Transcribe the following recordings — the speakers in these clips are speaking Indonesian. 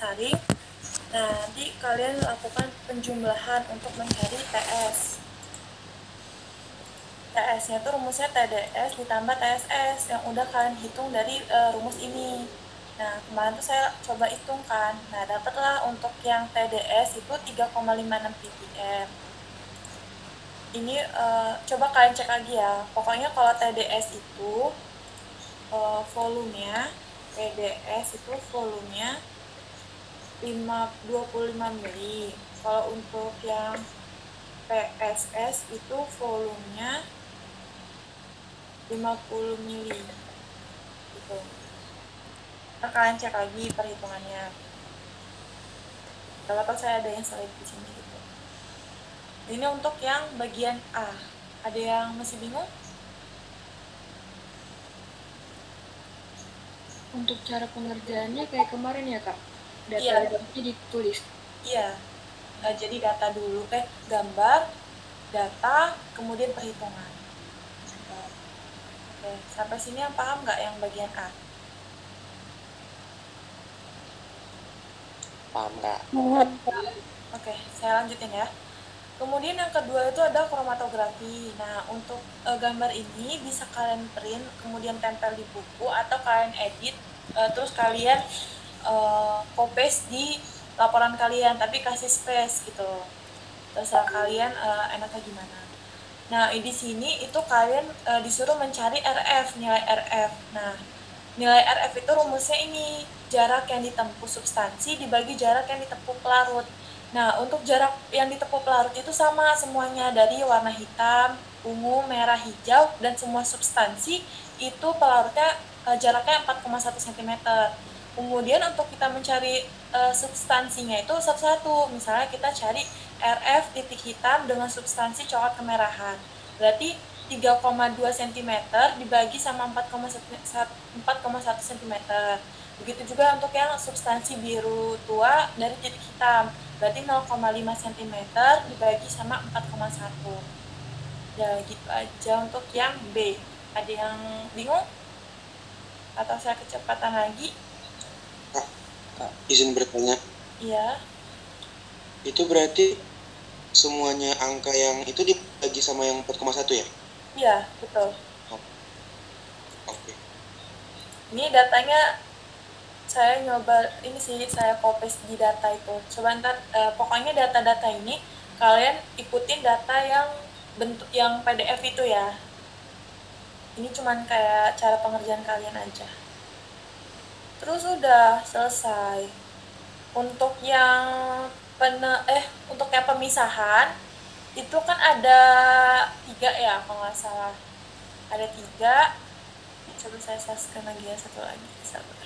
saring. Nah, nanti kalian lakukan penjumlahan untuk mencari TS. TS-nya itu rumusnya TDS ditambah TSS yang udah kalian hitung dari uh, rumus ini. Nah, kemarin tuh saya coba hitung kan. Nah, dapatlah untuk yang TDS itu 3,56 ppm. Ini uh, coba kalian cek lagi ya. Pokoknya kalau TDS itu uh, volumenya TDS itu volumenya 5, 25 mili. Kalau untuk yang PSS itu volumenya 50 mili gitu. Nah, kalian cek lagi perhitungannya. Kalau saya ada yang slide di sini gitu. Ini untuk yang bagian A. Ada yang masih bingung? Untuk cara pengerjaannya kayak kemarin ya kak data iya. ditulis iya nah, jadi data dulu eh gambar data kemudian perhitungan Oke, sampai sini yang paham nggak yang bagian A? Paham nggak? Oke, saya lanjutin ya. Kemudian yang kedua itu ada kromatografi. Nah, untuk e, gambar ini bisa kalian print, kemudian tempel di buku atau kalian edit, e, terus kalian e, copy di laporan kalian, tapi kasih space gitu. Terserah kalian e, enaknya gimana. Nah, di sini itu kalian e, disuruh mencari RF, nilai RF. Nah, nilai RF itu rumusnya ini, jarak yang ditempuh substansi dibagi jarak yang ditempuh pelarut. Nah, untuk jarak yang ditempuh pelarut itu sama semuanya dari warna hitam, ungu, merah, hijau, dan semua substansi itu pelarutnya e, jaraknya 4,1 cm. Kemudian untuk kita mencari e, substansinya itu satu-satu. Misalnya kita cari RF titik hitam dengan substansi coklat kemerahan. Berarti 3,2 cm dibagi sama 4,1 cm. Begitu juga untuk yang substansi biru tua dari titik hitam. Berarti 0,5 cm dibagi sama 4,1. Ya gitu aja untuk yang B. Ada yang bingung? Atau saya kecepatan lagi? Izin bertanya. Iya. Itu berarti semuanya angka yang itu dibagi sama yang 4,1 ya? Iya, betul. Oh. Oke. Okay. Ini datanya saya nyoba ini sih saya copy di data itu. Coba ntar eh, pokoknya data-data ini kalian ikutin data yang bentuk yang PDF itu ya. Ini cuman kayak cara pengerjaan kalian aja. Terus udah selesai. Untuk yang pene eh untuk yang pemisahan itu kan ada tiga ya kalau nggak salah. Ada tiga. Coba saya saskan lagi ya satu lagi. Sabar.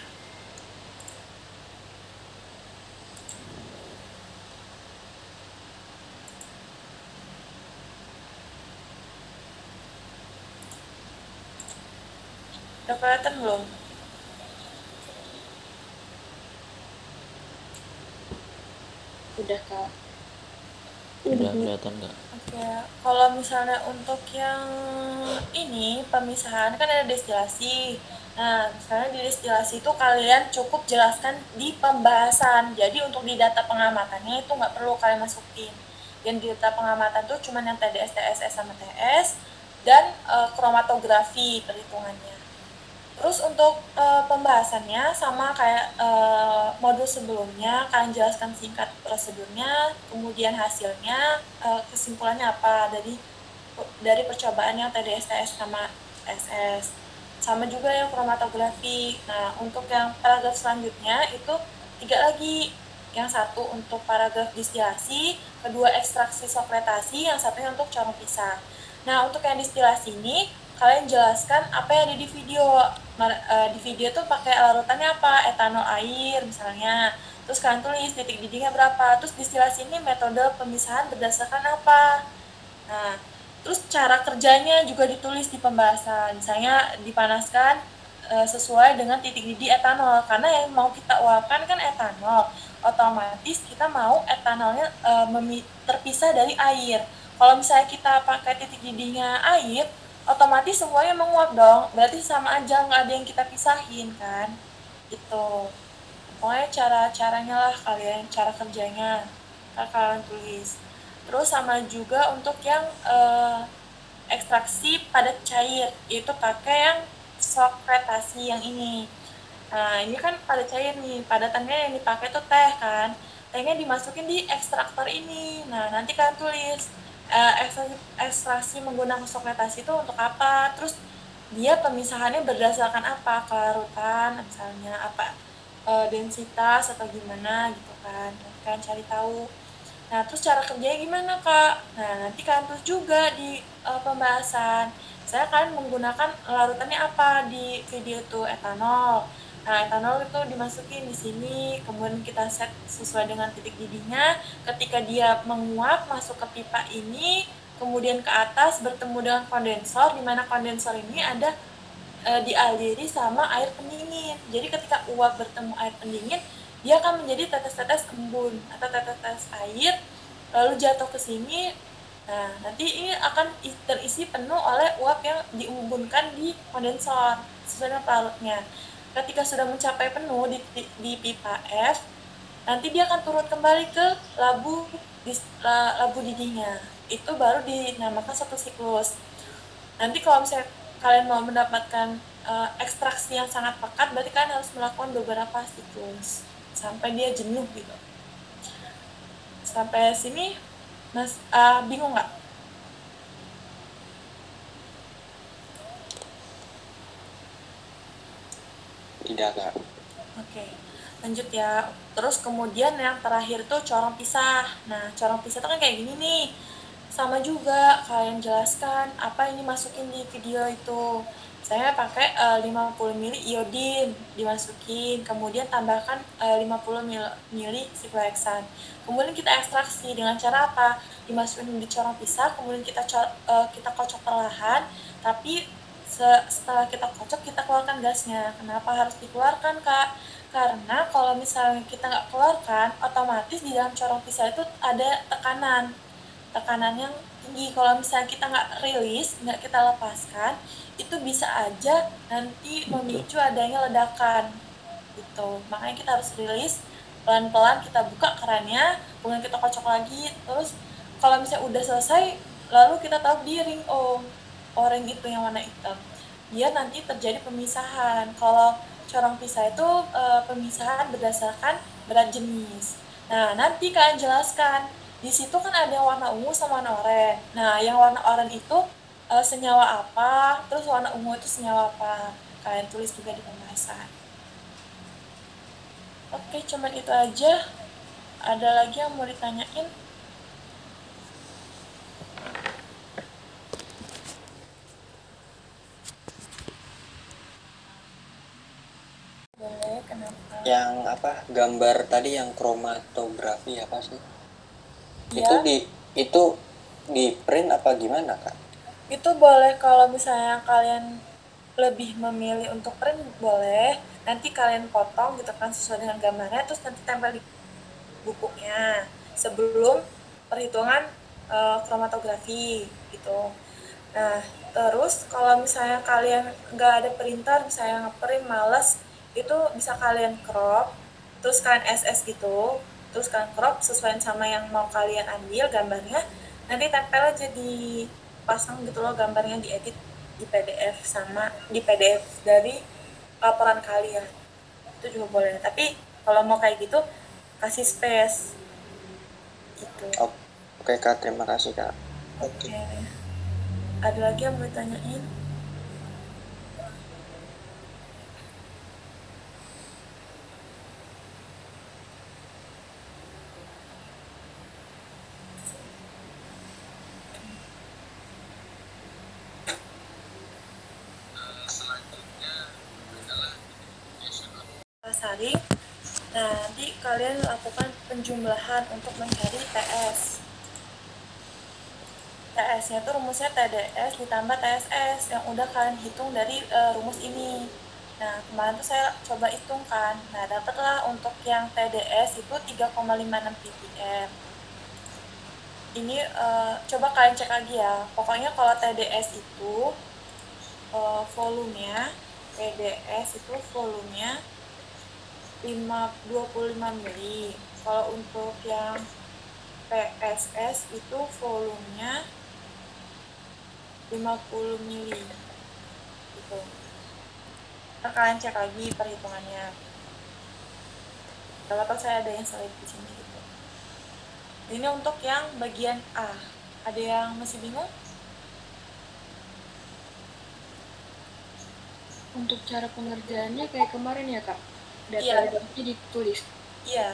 Udah kelihatan belum udah kak. Udah kelihatan nggak? Oke kalau misalnya untuk yang ini pemisahan kan ada destilasi. Nah misalnya di destilasi itu kalian cukup jelaskan di pembahasan. Jadi untuk di data pengamatannya itu nggak perlu kalian masukin. Yang di data pengamatan tuh cuma yang TDS, TSS sama TS dan e, kromatografi perhitungannya Terus untuk uh, pembahasannya sama kayak uh, modul sebelumnya, kalian jelaskan singkat prosedurnya, kemudian hasilnya, uh, kesimpulannya apa dari dari percobaan yang TDSTS sama SS. Sama juga yang kromatografi. Nah, untuk yang paragraf selanjutnya itu tiga lagi. Yang satu untuk paragraf distilasi, kedua ekstraksi sokretasi, yang satunya untuk corong pisah. Nah, untuk yang distilasi ini kalian jelaskan apa yang ada di video. Uh, di video tuh pakai larutannya apa? Etanol air misalnya. Terus kalian tulis titik didihnya berapa. Terus distilasi ini metode pemisahan berdasarkan apa? Nah terus cara kerjanya juga ditulis di pembahasan. Misalnya dipanaskan uh, sesuai dengan titik didih etanol karena yang mau kita uapkan kan etanol otomatis kita mau etanolnya uh, terpisah dari air. Kalau misalnya kita pakai titik didihnya air otomatis semuanya menguap dong. Berarti sama aja nggak ada yang kita pisahin kan? Gitu. Pokoknya cara-caranya lah kalian cara kerjanya. Kalian tulis. Terus sama juga untuk yang uh, ekstraksi padat cair. Itu pakai yang sokretasi yang ini. Nah ini kan padat cair nih. Padatannya yang dipakai tuh teh kan? Tehnya dimasukin di ekstraktor ini. Nah nanti kalian tulis uh, ekstraksi, ekstraksi menggunakan sokretasi itu untuk apa? Terus dia pemisahannya berdasarkan apa? Kelarutan misalnya apa? Uh, densitas atau gimana gitu kan? Kalian cari tahu. Nah terus cara kerjanya gimana kak? Nah nanti tulis juga di uh, pembahasan. Saya kalian menggunakan larutannya apa? Di video itu etanol etanol itu dimasukin di sini kemudian kita set sesuai dengan titik didihnya ketika dia menguap masuk ke pipa ini kemudian ke atas bertemu dengan kondensor di mana kondensor ini ada e, dialiri sama air pendingin. Jadi ketika uap bertemu air pendingin, dia akan menjadi tetes-tetes embun atau tetes-tetes air lalu jatuh ke sini. Nah, nanti ini akan terisi penuh oleh uap yang diembunkan di kondensor sesuai dengan. Ketika sudah mencapai penuh di, di, di pipa F, nanti dia akan turun kembali ke labu di, labu didihnya. Itu baru dinamakan satu siklus. Nanti kalau misalnya kalian mau mendapatkan uh, ekstraksi yang sangat pekat, berarti kalian harus melakukan beberapa siklus sampai dia jenuh gitu. Sampai sini, mas uh, bingung nggak? Tidak kak. Oke, lanjut ya. Terus kemudian yang terakhir tuh corong pisah. Nah, corong pisah tuh kan kayak gini nih sama juga kalian jelaskan apa yang dimasukin di video itu saya pakai uh, 50 ml iodin dimasukin kemudian tambahkan uh, 50 ml sikloheksan kemudian kita ekstraksi dengan cara apa dimasukin di corong pisah kemudian kita uh, kita kocok perlahan tapi setelah kita kocok kita keluarkan gasnya. Kenapa harus dikeluarkan kak? Karena kalau misalnya kita nggak keluarkan otomatis di dalam corong pisah itu ada tekanan. Tekanan yang tinggi. Kalau misalnya kita nggak rilis nggak kita lepaskan itu bisa aja nanti memicu adanya ledakan. Gitu. Makanya kita harus rilis pelan-pelan kita buka kerannya kemudian kita kocok lagi. Terus kalau misalnya udah selesai lalu kita taruh di ring O orang itu yang warna hitam dia nanti terjadi pemisahan kalau corong pisah itu e, pemisahan berdasarkan berat jenis nah nanti kalian jelaskan di situ kan ada warna ungu sama warna oranye. Nah, yang warna oranye itu uh, senyawa apa, terus warna ungu itu senyawa apa. Kalian tulis juga di pembahasan. Oke, cuman itu aja. Ada lagi yang mau ditanyain? Boleh, kenapa? Yang apa? Gambar tadi yang kromatografi apa sih? ya. itu di itu di print apa gimana kak itu boleh kalau misalnya kalian lebih memilih untuk print boleh nanti kalian potong gitu kan sesuai dengan gambarnya terus nanti tempel di bukunya sebelum perhitungan uh, kromatografi gitu nah terus kalau misalnya kalian nggak ada printer misalnya ngeprint males itu bisa kalian crop terus kalian SS gitu terus kalian crop sesuai sama yang mau kalian ambil gambarnya nanti tempel aja di pasang gitu loh gambarnya diedit di PDF sama di PDF dari laporan kalian. Itu juga boleh. Tapi kalau mau kayak gitu kasih space. Gitu. Oke okay, kak. Terima kasih kak. Oke. Okay. ada lagi yang mau ditanyain saring nah nanti kalian lakukan penjumlahan untuk mencari TS TS nya itu rumusnya TDS ditambah TSS yang udah kalian hitung dari uh, rumus ini. Nah kemarin tuh saya coba hitung kan. Nah dapatlah untuk yang TDS itu 3,56 ppm ini uh, coba kalian cek lagi ya. Pokoknya kalau TDS itu uh, volumenya TDS itu volumenya 5, 25 mili. Kalau untuk yang PSS itu volumenya 50 mili. Gitu. Ntar kalian cek lagi perhitungannya. Kalau saya ada yang salah di sini gitu. Ini untuk yang bagian A. Ada yang masih bingung? Untuk cara pengerjaannya kayak kemarin ya kak? Iya. Data-datanya ditulis. Iya.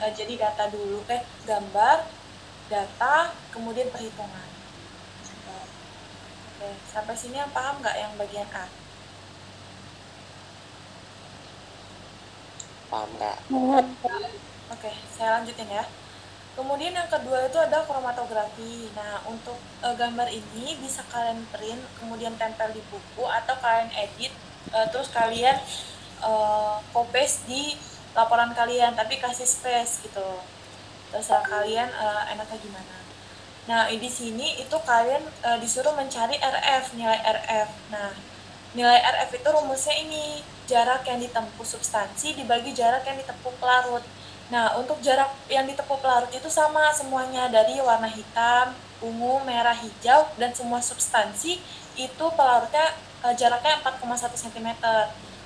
Nah, jadi data dulu, eh gambar, data, kemudian perhitungan. Oke, sampai sini yang paham nggak yang bagian A? Paham nggak? Oke, saya lanjutin ya. Kemudian yang kedua itu ada kromatografi. Nah, untuk eh, gambar ini bisa kalian print, kemudian tempel di buku atau kalian edit, eh, terus kalian copy di laporan kalian, tapi kasih space gitu. Terserah kalian eh, enaknya gimana. Nah, di sini itu kalian eh, disuruh mencari RF, nilai RF. Nah, nilai RF itu rumusnya ini, jarak yang ditempuh substansi dibagi jarak yang ditempuh pelarut. Nah, untuk jarak yang ditempuh pelarut itu sama semuanya dari warna hitam, ungu, merah, hijau, dan semua substansi itu pelarutnya eh, jaraknya 4,1 cm.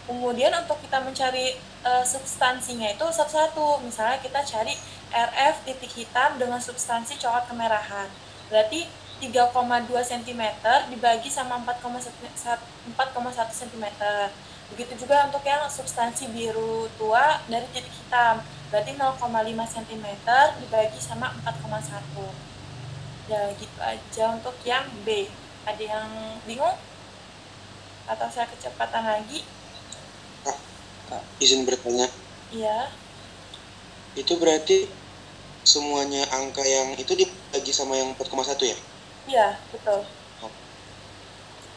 Kemudian untuk kita mencari eh, substansinya itu satu-satu. Misalnya kita cari RF titik hitam dengan substansi coklat kemerahan. Berarti 3,2 cm dibagi sama 4,1 cm. Begitu juga untuk yang substansi biru tua dari titik hitam. Berarti 0,5 cm dibagi sama 4,1. Ya gitu aja untuk yang B. Ada yang bingung? Atau saya kecepatan lagi? Izin bertanya, Iya. itu berarti semuanya angka yang itu dibagi sama yang 4,1 ya? Iya, betul.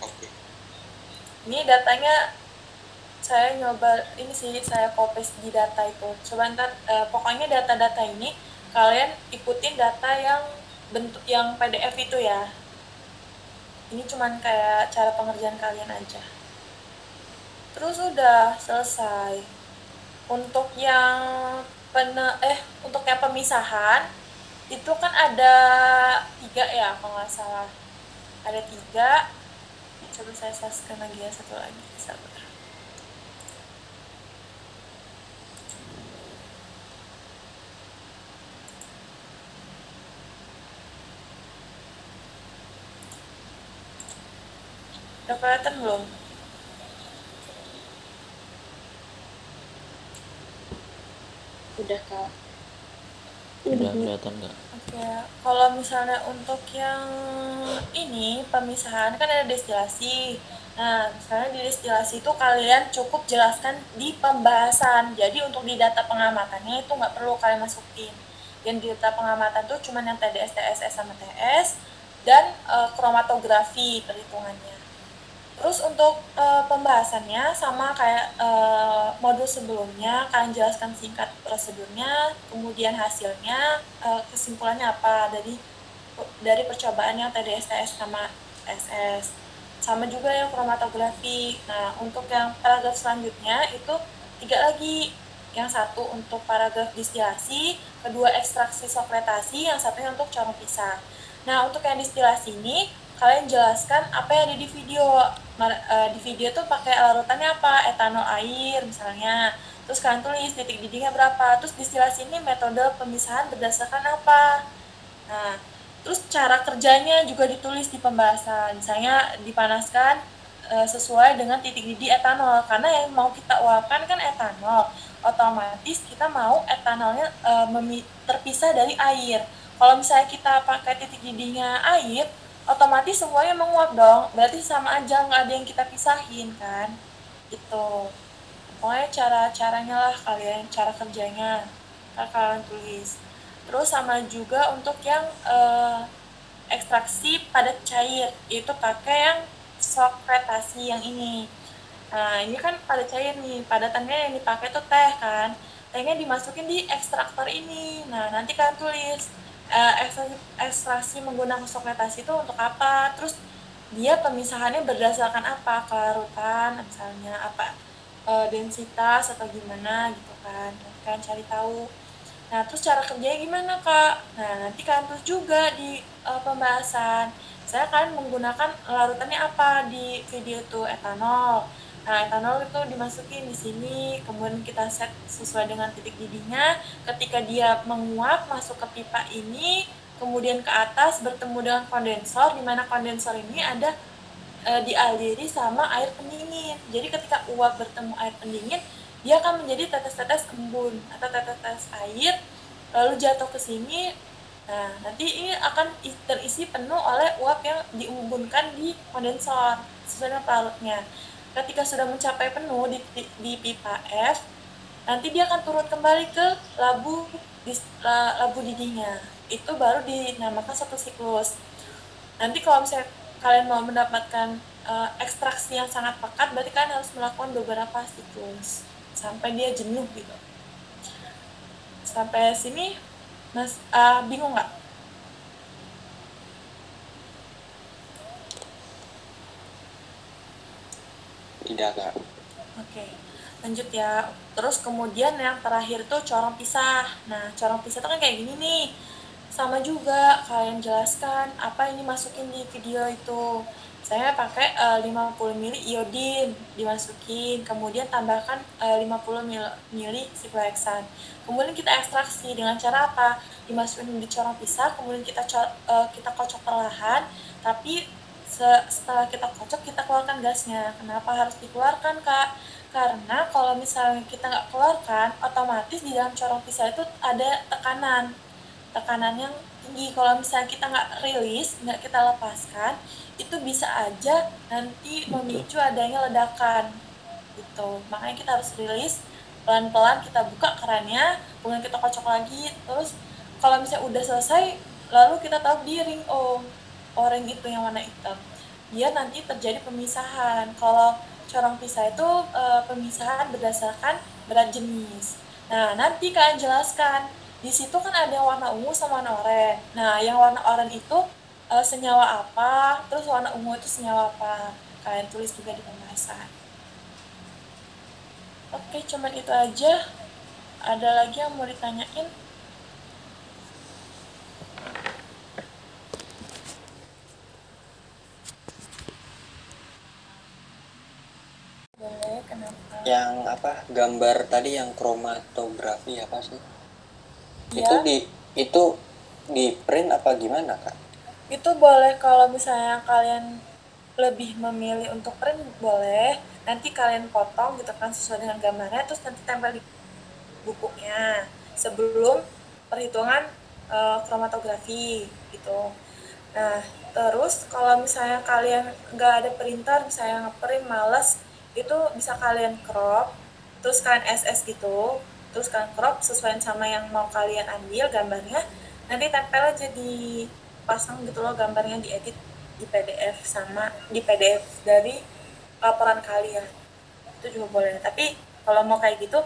Oke. Ini datanya saya nyoba ini sih saya copy di data itu. Coba ntar eh, pokoknya data-data ini kalian ikutin data yang bentuk yang PDF itu ya. Ini cuman kayak cara pengerjaan kalian aja. Terus udah selesai. Untuk yang pene eh untuk yang pemisahan itu kan ada tiga ya kalau nggak salah. Ada tiga. Coba saya saskan lagi ya satu lagi. Sabar. Udah belum Udah kak. Udah kelihatan nggak? Oke, kalau misalnya untuk yang ini pemisahan kan ada destilasi. Nah, misalnya di destilasi itu kalian cukup jelaskan di pembahasan. Jadi untuk di data pengamatannya itu nggak perlu kalian masukin. Yang di data pengamatan tuh cuma yang TDS, TSS, sama TS dan eh, kromatografi perhitungannya. Terus untuk eh, pembahasannya sama kayak eh, modul sebelumnya, kalian jelaskan singkat prosedurnya, kemudian hasilnya, eh, kesimpulannya apa dari dari percobaan yang TDS, TS sama SS. Sama juga yang kromatografi. Nah, untuk yang paragraf selanjutnya itu tiga lagi. Yang satu untuk paragraf distilasi, kedua ekstraksi sokretasi, yang satunya untuk corong pisah. Nah, untuk yang distilasi ini kalian jelaskan apa yang ada di video. Eh, di video tuh pakai larutannya apa? Etanol air misalnya. Terus kalian tulis titik didihnya berapa. Terus distilasi ini metode pemisahan berdasarkan apa? Nah, terus cara kerjanya juga ditulis di pembahasan. Misalnya dipanaskan eh, sesuai dengan titik didih etanol karena yang mau kita uapkan kan etanol. Otomatis kita mau etanolnya eh, terpisah dari air. Kalau misalnya kita pakai titik didihnya air, otomatis semuanya menguap dong. Berarti sama aja nggak ada yang kita pisahin kan? Gitu. Pokoknya cara caranya lah kalian cara kerjanya kan kalian tulis. Terus sama juga untuk yang eh, ekstraksi padat cair. Itu pakai yang sokretasi yang ini. Nah ini kan padat cair nih. Padatannya yang dipakai tuh teh kan? Tehnya dimasukin di ekstraktor ini. Nah nanti kalian tulis ekstraksi, ekstraksi menggunakan sokretasi itu untuk apa? Terus dia pemisahannya berdasarkan apa? Kelarutan misalnya apa? Uh, densitas atau gimana gitu kan? Kalian cari tahu. Nah terus cara kerjanya gimana kak? Nah nanti tulis juga di uh, pembahasan. Saya kalian menggunakan larutannya apa? Di video itu etanol Nah, etanol itu dimasukin di sini, kemudian kita set sesuai dengan titik didihnya. Ketika dia menguap masuk ke pipa ini, kemudian ke atas bertemu dengan kondensor, di mana kondensor ini ada e, dialiri sama air pendingin. Jadi ketika uap bertemu air pendingin, dia akan menjadi tetes-tetes embun atau tetes-tetes air, lalu jatuh ke sini. Nah, nanti ini akan terisi penuh oleh uap yang diumbunkan di kondensor sesuai dengan ketika sudah mencapai penuh di, di, di pipa F, nanti dia akan turun kembali ke labu di, labu didihnya. Itu baru dinamakan satu siklus. Nanti kalau misalnya kalian mau mendapatkan uh, ekstraksi yang sangat pekat, berarti kalian harus melakukan beberapa siklus sampai dia jenuh gitu. Sampai sini, mas uh, bingung nggak? Tidak, Kak. Oke, lanjut ya. Terus kemudian yang terakhir tuh corong pisah. Nah, corong pisah itu kan kayak gini nih. Sama juga, kalian jelaskan apa ini masukin di video itu. Saya pakai uh, 50 ml iodin dimasukin, kemudian tambahkan uh, 50 ml sikloheksan. Kemudian kita ekstraksi dengan cara apa? Dimasukin di corong pisah, kemudian kita uh, kita kocok perlahan, tapi setelah kita kocok kita keluarkan gasnya. Kenapa harus dikeluarkan kak? Karena kalau misalnya kita nggak keluarkan otomatis di dalam corong pisah itu ada tekanan. Tekanan yang tinggi. Kalau misalnya kita nggak rilis nggak kita lepaskan itu bisa aja nanti memicu adanya ledakan. Gitu. Makanya kita harus rilis pelan-pelan kita buka kerannya kemudian kita kocok lagi. Terus kalau misalnya udah selesai lalu kita taruh di ring O oranye itu yang warna hitam dia nanti terjadi pemisahan. Kalau corong pisah itu e, pemisahan berdasarkan berat jenis. Nah nanti kalian jelaskan. Di situ kan ada warna ungu sama warna oranye. Nah yang warna oranye itu e, senyawa apa terus warna ungu itu senyawa apa? Kalian tulis juga di pembahasan. Oke cuman itu aja. Ada lagi yang mau ditanyain yang apa gambar tadi yang kromatografi apa sih? Ya. itu di itu di print apa gimana kak? Itu boleh kalau misalnya kalian lebih memilih untuk print boleh. Nanti kalian potong gitu kan sesuai dengan gambarnya terus nanti tempel di bukunya. Sebelum perhitungan uh, kromatografi gitu. Nah terus kalau misalnya kalian nggak ada printer misalnya ngeprint males itu bisa kalian crop terus kalian SS gitu terus kalian crop sesuai sama yang mau kalian ambil gambarnya nanti tempel aja di pasang gitu loh gambarnya diedit di PDF sama di PDF dari laporan kalian. Itu juga boleh. Tapi kalau mau kayak gitu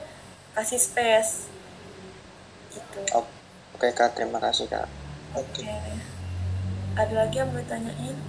kasih space. Gitu. Oke kak. Terima kasih kak. Oke. Okay. ada lagi yang mau ditanyain